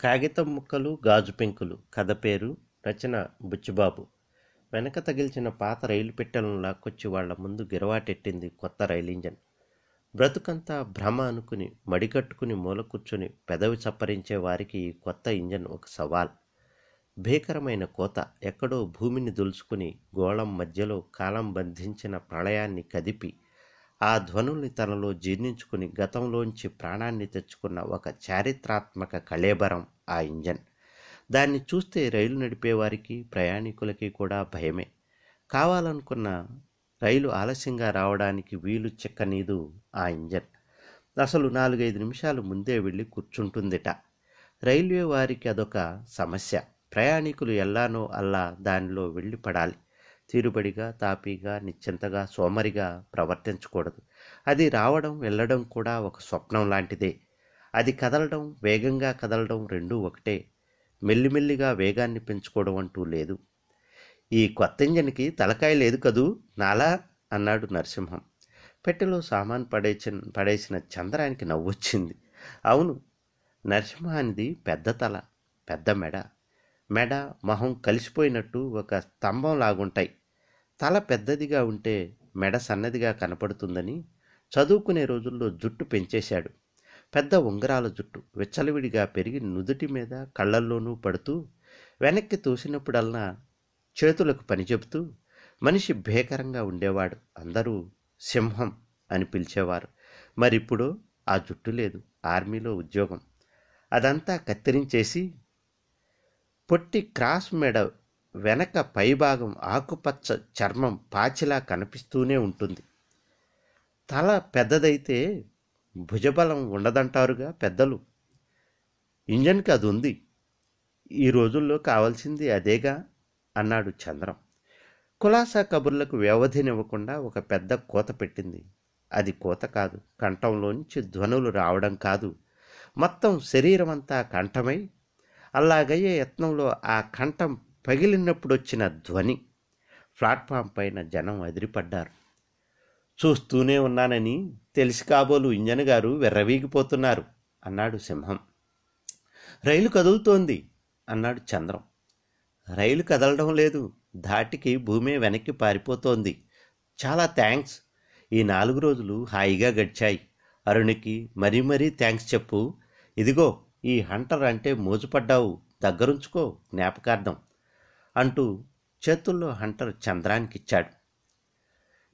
కాగితం ముక్కలు గాజు పెంకులు కథ పేరు రచన బుచ్చిబాబు. వెనక తగిల్చిన పాత రైలు పెట్టెలను లాక్కొచ్చి వాళ్ళ ముందు గిరవాటెట్టింది కొత్త రైలు ఇంజన్ బ్రతుకంతా భ్రమ అనుకుని మడికట్టుకుని మూల కూర్చుని పెదవి చప్పరించే వారికి ఈ కొత్త ఇంజన్ ఒక సవాల్. భీకరమైన కోత ఎక్కడో భూమిని దులుచుకుని గోళం మధ్యలో కాలం బంధించిన ప్రళయాన్ని కదిపి ఆ ధ్వనుల్ని తనలో జీర్ణించుకుని గతంలోంచి ప్రాణాన్ని తెచ్చుకున్న ఒక చారిత్రాత్మక కళేబరం ఆ ఇంజన్. దాన్ని చూస్తే రైలు నడిపేవారికి ప్రయాణికులకి కూడా భయమే. కావాలనుకున్న రైలు ఆలస్యంగా రావడానికి వీలు చిక్కనీదు ఆ ఇంజన్. అసలు నాలుగైదు నిమిషాలు ముందే వెళ్ళి కూర్చుంటుందిట. రైల్వే వారికి అదొక సమస్య. ప్రయాణికులు ఎల్లానో అల్లా దానిలో వెళ్ళి పడాలి. తీరుబడిగా తాపీగా నిశ్చింతగా సోమరిగా ప్రవర్తించకూడదు. అది రావడం వెళ్ళడం కూడా ఒక స్వప్నం లాంటిదే. అది కదలడం వేగంగా కదలడం రెండూ ఒకటే. మెల్లిమెల్లిగా వేగాన్ని పెంచుకోవడం అంటూ లేదు. ఈ కొత్త ఇంజన్కి తలకాయ లేదు కదూ? నాలా? అన్నాడు నరసింహం. పెట్టెలో సామాన్ పడేసి పడేసిన చంద్రానికి నవ్వొచ్చింది. అవును నరసింహానిది పెద్ద తల పెద్ద మెడ. మెడ మొహం కలిసిపోయినట్టు ఒక స్తంభం లాగుంటాయి. తల పెద్దదిగా ఉంటే మెడ సన్నదిగా కనపడుతుందని చదువుకునే రోజుల్లో జుట్టు పెంచేశాడు. పెద్ద ఉంగరాల జుట్టు విచ్చలవిడిగా పెరిగి నుదుటి మీద కళ్ళల్లోనూ పడుతూ వెనక్కి తోసినప్పుడల్లా చేతులకు పని చెబుతూ మనిషి భేకరంగా ఉండేవాడు. అందరూ సింహం అని పిలిచేవారు. మరిప్పుడు ఆ జుట్టు లేదు. ఆర్మీలో ఉద్యోగం. అదంతా కత్తిరించేసి పొట్టి క్రాస్ మెడ వెనక పైభాగం ఆకుపచ్చ చర్మం పాచిలా కనిపిస్తూనే ఉంటుంది. తల పెద్దదైతే భుజబలం ఉండదంటారుగా పెద్దలు. ఇంజన్కి అది ఉంది. ఈ రోజుల్లో కావాల్సింది అదేగా అన్నాడు చంద్రం. కులాసా కబుర్లకు వ్యవధినివ్వకుండా ఒక పెద్ద కోత పెట్టింది. అది కోత కాదు కంఠంలోంచి ధ్వనులు రావడం కాదు. మొత్తం శరీరం అంతా కంఠమై అలాగయ్యే యత్నంలో ఆ కంఠం పగిలినప్పుడు వచ్చిన ధ్వని ప్లాట్ఫామ్ పైన జనం అదిరిపడ్డారు చూస్తూనే ఉన్నానని తెలిసి కాబోలు ఇంజన్ గారు వెర్రవీగిపోతున్నారు అన్నాడు సింహం. రైలు కదులుతోంది అన్నాడు చంద్రం. రైలు కదలడం లేదు ధాటికి భూమి వెనక్కి పారిపోతోంది. చాలా థ్యాంక్స్. ఈ నాలుగు రోజులు హాయిగా గడిచాయి. అరుణికి మరీ మరీ థ్యాంక్స్ చెప్పు. ఇదిగో ఈ హంటర్ అంటే మోజుపడ్డావు. దగ్గరుంచుకో జ్ఞాపకార్థం. అంటూ చేతుల్లో హంటర్ చంద్రానికిచ్చాడు.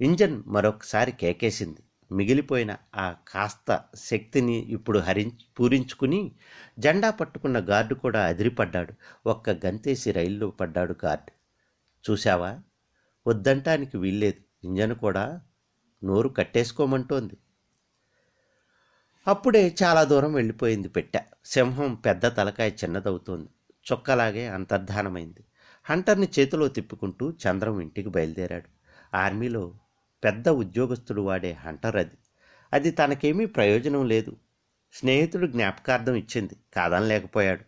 ఇంజన్ మరొకసారి కేకేసింది. మిగిలిపోయిన ఆ కాస్త శక్తిని ఇప్పుడు హరి పూరించుకుని జెండా పట్టుకున్న గార్డు కూడా అదిరిపడ్డాడు. ఒక్క గంతేసి రైల్లో పడ్డాడు గార్డు. చూశావా? వద్దంటానికి వీల్లేదు. ఇంజన్ కూడా నోరు కట్టేసుకోమంటోంది. అప్పుడే చాలా దూరం వెళ్ళిపోయింది పెట్ట. సింహం పెద్ద తలకాయ చిన్నదవుతోంది. చొక్కలాగే అంతర్ధానమైంది. హంటర్ని చేతిలో తిప్పుకుంటూ చంద్రం ఇంటికి బయలుదేరాడు. ఆర్మీలో పెద్ద ఉద్యోగస్తుడు వాడే హంటర్ అది. అది తనకేమీ ప్రయోజనం లేదు. స్నేహితుడు జ్ఞాపకార్థం ఇచ్చింది. కాదనలేకపోయాడు.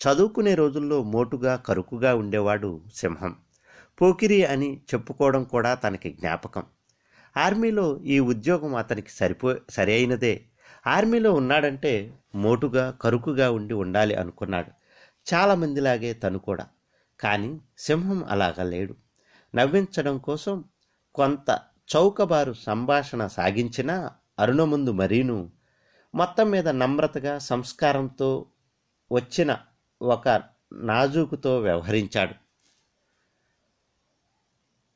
చదువుకునే రోజుల్లో మోటుగా కరుకుగా ఉండేవాడు సింహం. పోకిరి అని చెప్పుకోవడం కూడా తనకి జ్ఞాపకం. ఆర్మీలో ఈ ఉద్యోగం అతనికి సరిపో సరి అయినదే ఆర్మీలో ఉన్నాడంటే మోటుగా కరుకుగా ఉండి ఉండాలి అనుకున్నాడు. చాలామందిలాగే తను కూడా. కానీ సింహం అలాగా లేడు. నవ్వించడం కోసం కొంత చౌకబారు సంభాషణ సాగించినా అరుణ ముందు మరీను మొత్తం మీద నమ్రతగా సంస్కారంతో వచ్చిన ఒక నాజూకుతో వ్యవహరించాడు.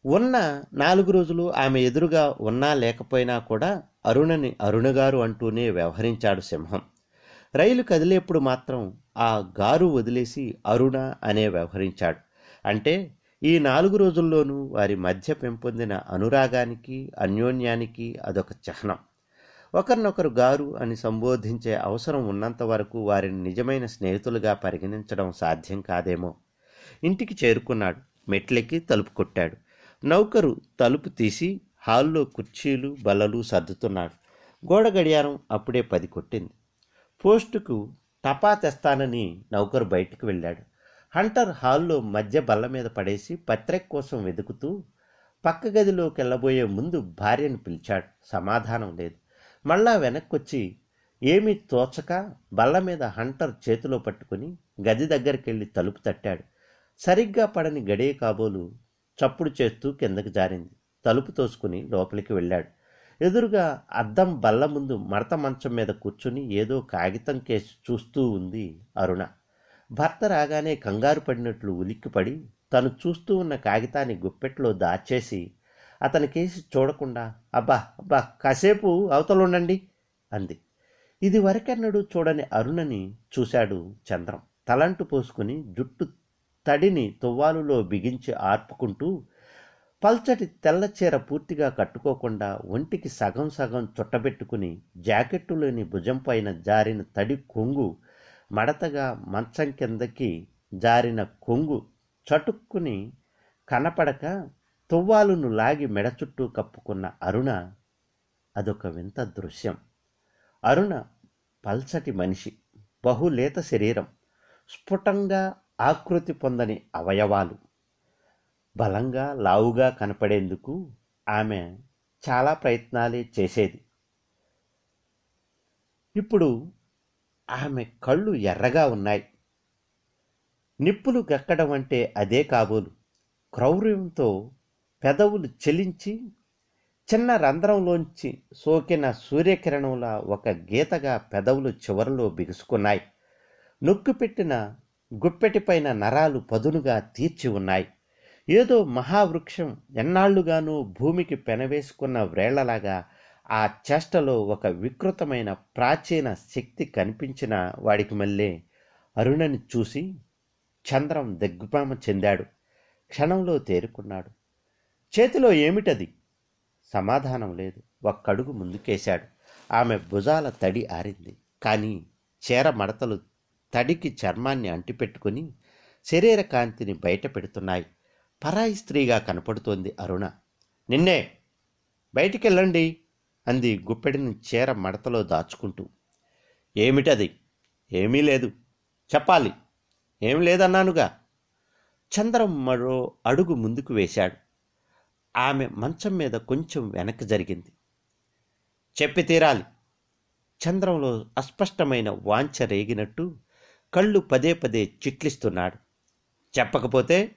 ఉన్న నాలుగు రోజులు ఆమె ఎదురుగా ఉన్నా లేకపోయినా కూడా అరుణని అరుణగారు అంటూనే వ్యవహరించాడు సింహం. రైలు కదిలేప్పుడు మాత్రం ఆ గారు వదిలేసి అరుణ అనే వ్యవహరించాడు. అంటే ఈ నాలుగు రోజుల్లోనూ వారి మధ్య పెంపొందిన అనురాగానికి అన్యోన్యానికి అదొక చిహ్నం. ఒకరినొకరు గారు అని సంబోధించే అవసరం ఉన్నంత వరకు వారిని నిజమైన స్నేహితులుగా పరిగణించడం సాధ్యం కాదేమో. ఇంటికి చేరుకున్నాడు. మెట్లెక్కి తలుపు కొట్టాడు. నౌకరు తలుపు తీసి హాల్లో కుర్చీలు బల్లలు సర్దుతున్నాడు. గోడ గడియారం అప్పుడే పది కొట్టింది. పోస్టుకు టపా తెస్తానని నౌకరు బయటికి వెళ్ళాడు. హంటర్ హాల్లో మధ్య బల్ల మీద పడేసి పత్రిక కోసం వెతుకుతూ పక్క గదిలోకి వెళ్ళబోయే ముందు భార్యను పిలిచాడు. సమాధానం లేదు. మళ్ళా వెనక్కొచ్చి ఏమీ తోచక బల్ల మీద హంటర్ చేతిలో పట్టుకుని గది దగ్గరికెళ్ళి తలుపు తట్టాడు. సరిగ్గా పడని గడియ కాబోలు చప్పుడు చేస్తూ కిందకి జారింది. తలుపు తోసుకుని లోపలికి వెళ్ళాడు. ఎదురుగా అద్దం బల్ల ముందు మడత మంచం మీద కూర్చుని ఏదో కాగితం కేసు చూస్తూ ఉంది అరుణ. భర్త రాగానే కంగారు పడినట్లు ఉలిక్కిపడి తను చూస్తూ ఉన్న కాగితాన్ని గుప్పెట్లో దాచేసి అతని కేసి చూడకుండా అబ్బా అబ్బా కాసేపు అవతలుండండి అంది. ఇది వరకెన్నడూ చూడని అరుణని చూశాడు చంద్రం. తలంటు పోసుకుని జుట్టు తడిని తువ్వాలులో బిగించి ఆర్పుకుంటూ పల్చటి తెల్లచీర పూర్తిగా కట్టుకోకుండా ఒంటికి సగం సగం చుట్టబెట్టుకుని జాకెట్టులోని భుజం పైన జారిన తడి కొంగు మడతగా మంచం కిందకి జారిన కొంగు చటుక్కుని కనపడక తువ్వాలును లాగి మెడ చుట్టూ కప్పుకున్న అరుణ అదొక వింత దృశ్యం. అరుణ పల్చటి మనిషి బహులేత శరీరం స్ఫుటంగా ఆకృతి పొందని అవయవాలు. బలంగా లావుగా కనపడేందుకు ఆమె చాలా ప్రయత్నాలే చేసేది. ఇప్పుడు ఆమె కళ్ళు ఎర్రగా ఉన్నాయి. నిప్పులు గక్కడం అంటే అదే కాబోలు. క్రౌర్యంతో పెదవులు చెలించి చిన్న రంధ్రంలోంచి సోకిన సూర్యకిరణంలా ఒక గీతగా పెదవులు చివరలో బిగుసుకున్నాయి. నొక్కిపెట్టిన గుప్పెటిపైన నరాలు పదునుగా తీర్చి ఉన్నాయి. ఏదో మహావృక్షం ఎన్నాళ్ళుగానూ భూమికి పెనవేసుకున్న వ్రేళ్ళలాగా ఆ చేష్టలో ఒక వికృతమైన ప్రాచీన శక్తి కనిపించిన వాడికి మళ్ళీ అరుణని చూసి చంద్రం దిగ్భ్రమ చెందాడు. క్షణంలో తేరుకున్నాడు. చేతిలో ఏమిటది? సమాధానం లేదు. ఒక్కడుగు ముందుకేశాడు. ఆమె భుజాల తడి ఆరింది. కానీ చీర మడతలు తడికి చర్మాన్ని అంటిపెట్టుకుని శరీర కాంతిని బయట పెడుతున్నాయి. పరాయి స్త్రీగా కనపడుతోంది అరుణ. నిన్నే బయటికెళ్ళండి అంది గుప్పెడిని చీర మడతలో దాచుకుంటూ. ఏమిటది? ఏమీ లేదు. చెప్పాలి. ఏం లేదన్నానుగా. చంద్రం మరో అడుగు ముందుకు వేశాడు. ఆమె మంచం మీద కొంచెం వెనక్కి జరిగింది. చెప్పి తీరాలి. చంద్రంలో అస్పష్టమైన వాంఛ రేగినట్టు కళ్ళు పదే పదే చిట్లిస్తున్నాడు. చెప్పకపోతే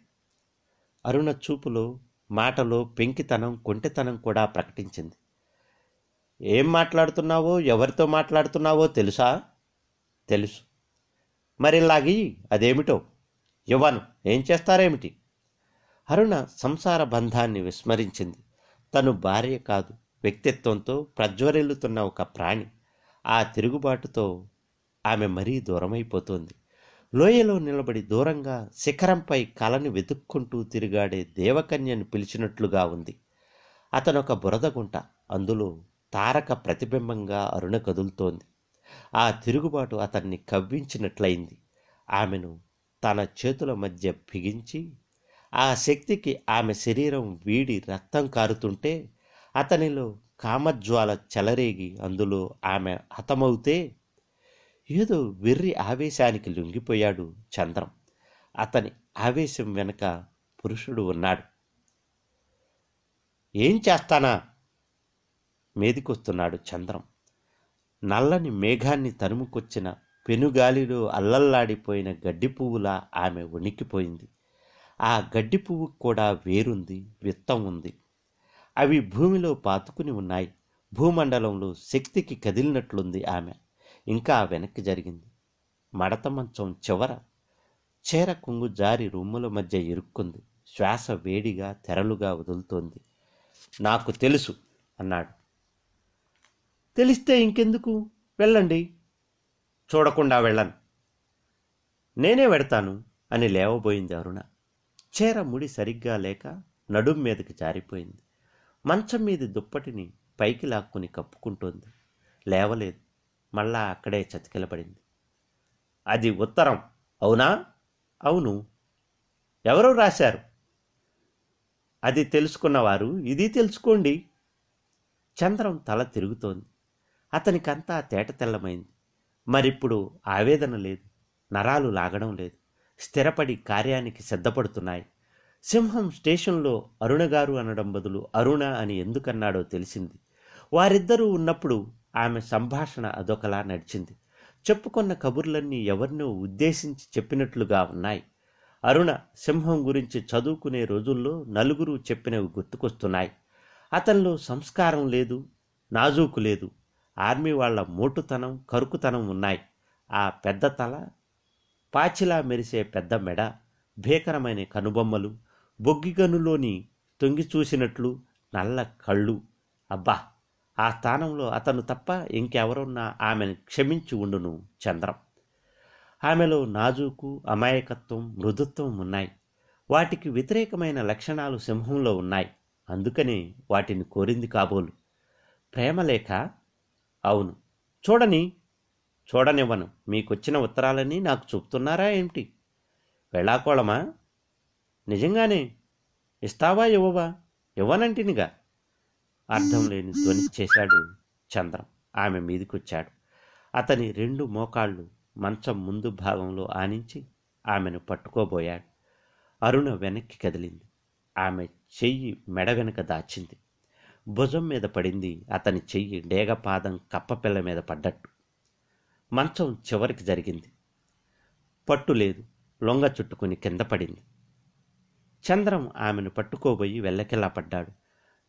అరుణ చూపులో మాటలో పెంకితనం కొంటెతనం కూడా ప్రకటించింది. ఏం మాట్లాడుతున్నావో ఎవరితో మాట్లాడుతున్నావో తెలుసా? తెలుసు. మరిలాగి అదేమిటో? ఇవ్వను. ఏం చేస్తారేమిటి? అరుణ సంసార బంధాన్ని విస్మరించింది. తను భార్య కాదు వ్యక్తిత్వంతో ప్రజ్వరిల్లుతున్న ఒక ప్రాణి. ఆ తిరుగుబాటుతో ఆమె మరీ దూరమైపోతోంది. లోయలో నిలబడి దూరంగా శిఖరంపై కలని వెతుక్కుంటూ తిరిగాడే దేవకన్యను పిలిచినట్లుగా ఉంది. అతనొక బురదగుంట అందులో తారక ప్రతిబింబంగా అరుణ కదులుతోంది. ఆ తిరుగుబాటు అతన్ని కవ్వించినట్లయింది. ఆమెను తన చేతుల మధ్య బిగించి ఆ శక్తికి ఆమె శరీరం వీడి రక్తం కారుతుంటే అతనిలో కామజ్వాల చెలరేగి అందులో ఆమె హతమవుతే ఏదో వెర్రి ఆవేశానికి లొంగిపోయాడు చంద్రం. అతని ఆవేశం వెనుక పురుషుడు ఉన్నాడు. ఏం చేస్తానా? మేదికొస్తున్నాడు చంద్రం. నల్లని మేఘాన్ని తరుముకొచ్చిన పెనుగాలిలో అల్లల్లాడిపోయిన గడ్డి పువ్వులా ఆమె వణికిపోయింది. ఆ గడ్డి పువ్వు కూడా వేరుంది విత్తం ఉంది. అవి భూమిలో పాతుకుని ఉన్నాయి. భూమండలంలో శక్తికి కదిలినట్లుంది ఆమె. ఇంకా వెనక్కి జరిగింది. మడత మంచం చివర చీర కుంగు జారి రొమ్ముల మధ్య ఇరుక్కుంది. శ్వాస వేడిగా తెరలుగా వదులుతోంది. నాకు తెలుసు అన్నాడు. తెలిస్తే ఇంకెందుకు? వెళ్ళండి. చూడకుండా వెళ్ళను. నేనే వెడతాను అని లేవబోయింది అరుణ. చీర ముడి సరిగ్గా లేక నడుం మీదకి జారిపోయింది. మంచం మీది దుప్పటిని పైకి లాక్కుని కప్పుకుంటోంది. లేవలేదు. మళ్ళా అక్కడే చతికిలబడింది అది ఉత్తరం. అవునా? అవును. ఎవరు రాశారు. అది తెలుసుకున్నవారు ఇది తెలుసుకోండి. చంద్రం తల తిరుగుతోంది. అతనికంతా తేట తెల్లమైంది. మరిప్పుడు ఆవేదన లేదు. నరాలు లాగడం లేదు. స్థిరపడి కార్యానికి సిద్ధపడుతున్నాయి. సింహం స్టేషన్లో అరుణగారు అనడం బదులు అరుణ అని ఎందుకన్నాడో తెలిసింది. వారిద్దరూ ఉన్నప్పుడు ఆమె సంభాషణ అదొకలా నడిచింది. చెప్పుకున్న కబుర్లన్నీ ఎవరినో ఉద్దేశించి చెప్పినట్లుగా ఉన్నాయి. అరుణ సింహం గురించి చదువుకునే రోజుల్లో నలుగురు చెప్పినవి గుర్తుకొస్తున్నాయి. అతనిలో సంస్కారం లేదు నాజూకు లేదు. ఆర్మీ వాళ్ళ మోటుతనం కరుకుతనం ఉన్నాయి. ఆ పెద్ద తల పాచిలా మెరిసే పెద్ద మెడ భీకరమైన కనుబొమ్మలు బొగ్గిగనులోని తొంగి చూసినట్లు నల్ల కళ్ళు. అబ్బా! ఆ స్థానంలో అతను తప్ప ఇంకెవరున్నా ఆమెను క్షమించి ఉండును చంద్రం. ఆమెలో నాజూకు అమాయకత్వం మృదుత్వం ఉన్నాయి. వాటికి వ్యతిరేకమైన లక్షణాలు సింహంలో ఉన్నాయి. అందుకని వాటిని కోరింది కాబోలు. ప్రేమలేఖ అవును. చూడని? చూడనివ్వను. మీకొచ్చిన ఉత్తరాలన్నీ నాకు చూపుతున్నారా ఏమిటి వెళ్ళాకోళమా నిజంగానే? ఇస్తావా ఇవ్వవా? ఇవ్వనంటినిగా? అర్థం లేని ధ్వని చేశాడు చంద్రం. ఆమె మీదికొచ్చాడు. అతని రెండు మోకాళ్ళు మంచం ముందు భాగంలో ఆనించి ఆమెను పట్టుకోబోయాడు. అరుణ వెనక్కి కదిలింది. ఆమె చెయ్యి మెడ వెనుక దాచింది. భుజం మీద పడింది అతని చెయ్యి డేగపాదం కప్పపిల్ల మీద పడ్డట్టు. మంచం చివరికి జరిగింది. పట్టు లేదు. లొంగ చుట్టుకుని కింద పడింది. చంద్రం ఆమెను పట్టుకోబోయి వెళ్ళకెలా పడ్డాడు.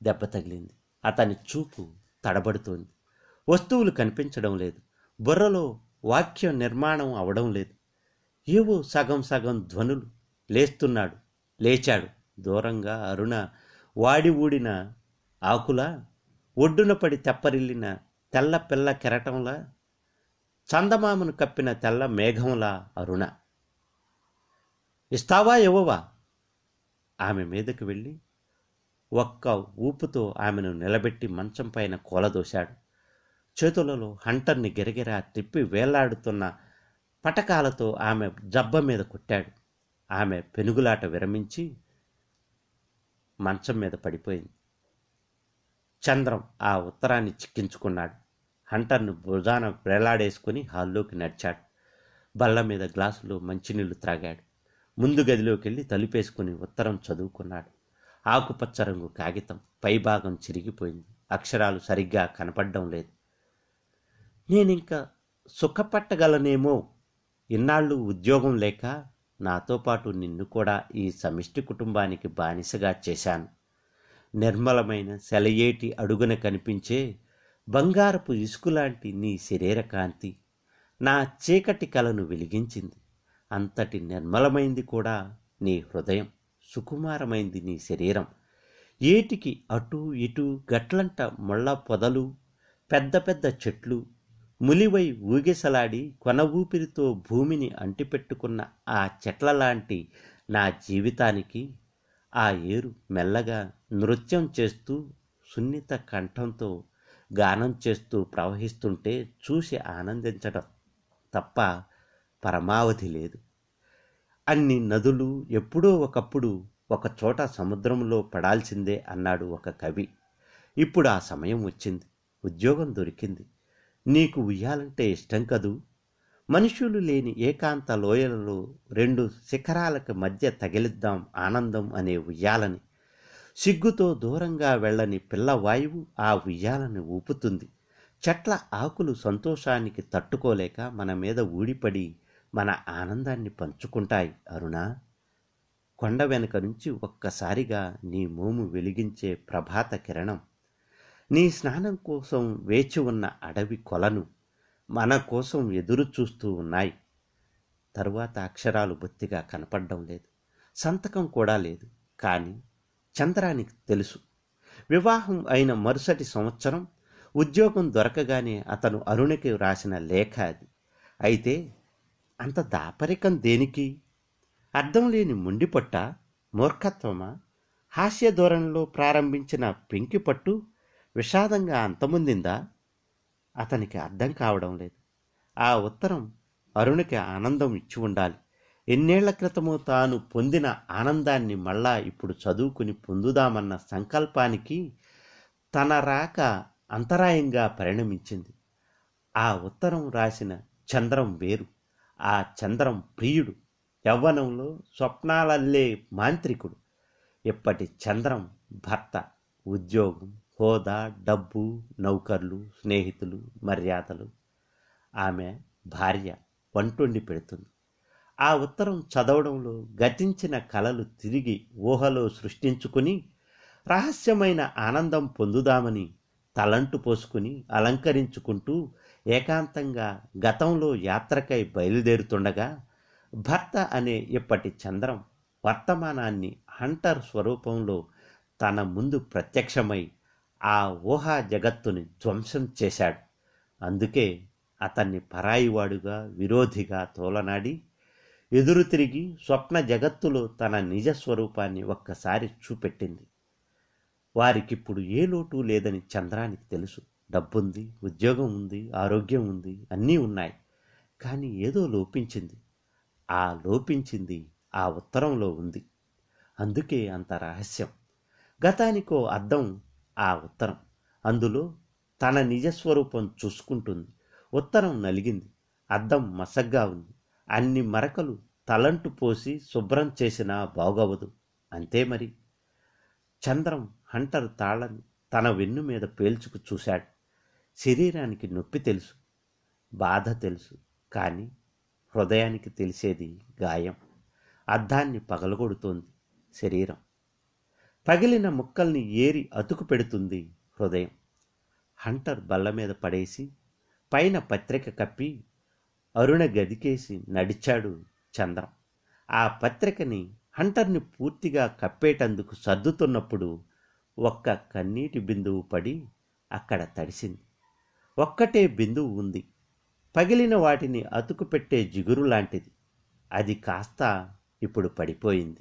దెబ్బ తగిలింది. అతని చూపు తడబడుతోంది. వస్తువులు కనిపించడం లేదు. బుర్రలో వాక్యం నిర్మాణం అవడం లేదు. ఏవో సగం సగం ధ్వనులు లేస్తున్నాడు. లేచాడు. దూరంగా అరుణ వాడి ఊడిన ఆకులా ఒడ్డున పడి తెప్పరిల్లిన తెల్ల పిల్ల కెరటంలా చందమామను కప్పిన తెల్ల మేఘంలా అరుణ. ఇస్తావా ఇవ్వవా ఆమె మీదకు వెళ్ళి ఒక్క ఊపుతో ఆమెను నిలబెట్టి మంచం పైన కూలదోశాడు. చేతులలో హంటర్ని గిరగిరా తిప్పి వేలాడుతున్న పటకాలతో ఆమె జబ్బ మీద కొట్టాడు. ఆమె పెనుగులాట విరమించి మంచం మీద పడిపోయింది. చంద్రం ఆ ఉత్తరాన్ని చిక్కించుకున్నాడు. హంటర్ను భుజాన వేలాడేసుకుని హాల్లోకి నడిచాడు. బల్ల మీద గ్లాసులో మంచినీళ్ళు త్రాగాడు. ముందు గదిలోకి వెళ్ళి తలుపేసుకుని ఉత్తరం చదువుకున్నాడు. ఆకుపచ్చ రంగు కాగితం పైభాగం చిరిగిపోయింది. అక్షరాలు సరిగ్గా కనపడడం లేదు. నేనింక సుఖపట్టగలనేమో ఇన్నాళ్ళు ఉద్యోగం లేక నాతో పాటు నిన్ను కూడా ఈ సమిష్టి కుటుంబానికి బానిసగా చేశాను. నిర్మలమైన సెలయేటి అడుగున కనిపించే బంగారపు ఇసుకులాంటి నీ శరీర కాంతి నా చీకటి కలను వెలిగించింది. అంతటి నిర్మలమైంది కూడా నీ హృదయం. సుకుమారమైంది నీ శరీరం. ఏటికి అటు ఇటు గట్లంట ముళ్ళ పొదలు పెద్ద పెద్ద చెట్లు ములివై ఊగిసలాడి కొన ఊపిరితో భూమిని అంటిపెట్టుకున్న ఆ చెట్ల లాంటి నా జీవితానికి ఆ ఏరు మెల్లగా నృత్యం చేస్తూ సున్నిత కంఠంతో గానం చేస్తూ ప్రవహిస్తుంటే చూసి ఆనందించడం తప్ప పరమావధి లేదు. అన్ని నదులు ఎప్పుడో ఒకప్పుడు ఒక చోట సముద్రంలో పడాల్సిందే అన్నాడు ఒక కవి. ఇప్పుడు ఆ సమయం వచ్చింది. ఉద్యోగం దొరికింది. నీకు ఉయ్యాలంటే ఇష్టం కదూ? మనుషులు లేని ఏకాంత లోయలలో రెండు శిఖరాలకు మధ్య తగిలిద్దాం ఆనందం అనే ఉయ్యాలని. సిగ్గుతో దూరంగా వెళ్ళని పిల్లవాయువు ఆ ఉయ్యాలని ఊపుతుంది. చెట్ల ఆకులు సంతోషానికి తట్టుకోలేక మన మీద ఊడిపడి మన ఆనందాన్ని పంచుకుంటాయి అరుణ. కొండ వెనుక నుంచి ఒక్కసారిగా నీ మోము వెలిగించే ప్రభాత కిరణం. నీ స్నానం కోసం వేచి ఉన్న అడవి కొలను మన కోసం ఎదురు చూస్తూ ఉన్నాయి. తరువాత అక్షరాలు బొత్తిగా కనపడడం లేదు. సంతకం కూడా లేదు. కానీ చంద్రానికి తెలుసు. వివాహం అయిన మరుసటి సంవత్సరం ఉద్యోగం దొరకగానే అతను అరుణకి రాసిన లేఖ అది. అయితే అంత దాపరికం దేనికి? అర్థం లేని ముండిపట్ట మూర్ఖత్వమా? హాస్య ధోరణిలో ప్రారంభించిన పెంకి పట్టు విషాదంగా అంతముందిందా? అతనికి అర్థం కావడం లేదు. ఆ ఉత్తరం అరుణికి ఆనందం ఇచ్చి ఉండాలి. ఎన్నేళ్ళ క్రితము తాను పొందిన ఆనందాన్ని మళ్ళా ఇప్పుడు చదువుకుని పొందుదామన్న సంకల్పానికి తన రాక అంతరాయంగా పరిణమించింది. ఆ ఉత్తరం రాసిన చంద్రం వేరు. ఆ చంద్రం ప్రియుడు యవ్వనంలో స్వప్నాలల్లే మాంత్రికుడు. ఇప్పటి చంద్రం భర్త ఉద్యోగం హోదా డబ్బు నౌకర్లు స్నేహితులు మర్యాదలు. ఆమె భార్య వంటొండి పెడుతుంది. ఆ ఉత్తరం చదవడంలో గతించిన కలలు తిరిగి ఊహలో సృష్టించుకుని రహస్యమైన ఆనందం పొందుదామని తలంటు పోసుకుని అలంకరించుకుంటూ ఏకాంతంగా గతంలో యాత్రకై బయలుదేరుతుండగా భర్త అనే ఇప్పటి చంద్రం వర్తమానాన్ని హంటర్ స్వరూపంలో తన ముందు ప్రత్యక్షమై ఆ ఊహా జగత్తుని ధ్వంసం చేశాడు. అందుకే అతన్ని పరాయివాడుగా విరోధిగా తోలనాడి ఎదురు తిరిగి స్వప్న జగత్తులో తన నిజ స్వరూపాన్ని ఒక్కసారి చూపెట్టింది. వారికిప్పుడు ఏ లోటు లేదని చంద్రానికి తెలుసు. డబ్బుంది ఉద్యోగం ఉంది ఆరోగ్యం ఉంది అన్నీ ఉన్నాయి. కానీ ఏదో లోపించింది. ఆ లోపించింది ఆ ఉత్తరంలో ఉంది. అందుకే అంత రహస్యం. గతానికో అర్థం ఆ ఉత్తరం. అందులో తన నిజస్వరూపం చూసుకుంటుంది. ఉత్తరం నలిగింది. అద్దం మసగ్గా ఉంది. అన్ని మరకలు తలంటు పోసి శుభ్రం చేసినా బాగవదు. అంతే మరి. చంద్రం హంటర్ తాళని తన వెన్ను మీద పేల్చుకు చూశాడు. శరీరానికి నొప్పి తెలుసు బాధ తెలుసు కానీ హృదయానికి తెలిసేది గాయం. అద్దాన్ని పగలగొడుతోంది శరీరం. పగిలిన ముక్కల్ని ఏరి అతుకు పెడుతుంది హృదయం. హంటర్ బల్ల మీద పడేసి పైన పత్రిక కప్పి అరుణ గదికేసి నడిచాడు చంద్రం. ఆ పత్రికని హంటర్ని పూర్తిగా కప్పేటందుకు సర్దుతున్నప్పుడు ఒక్క కన్నీటి బిందువు పడి అక్కడ తడిసింది. ఒక్కటే బిందువు ఉంది. పగిలిన వాటిని అతుకుపెట్టే జిగురు లాంటిది. అది కాస్త ఇప్పుడు పడిపోయింది.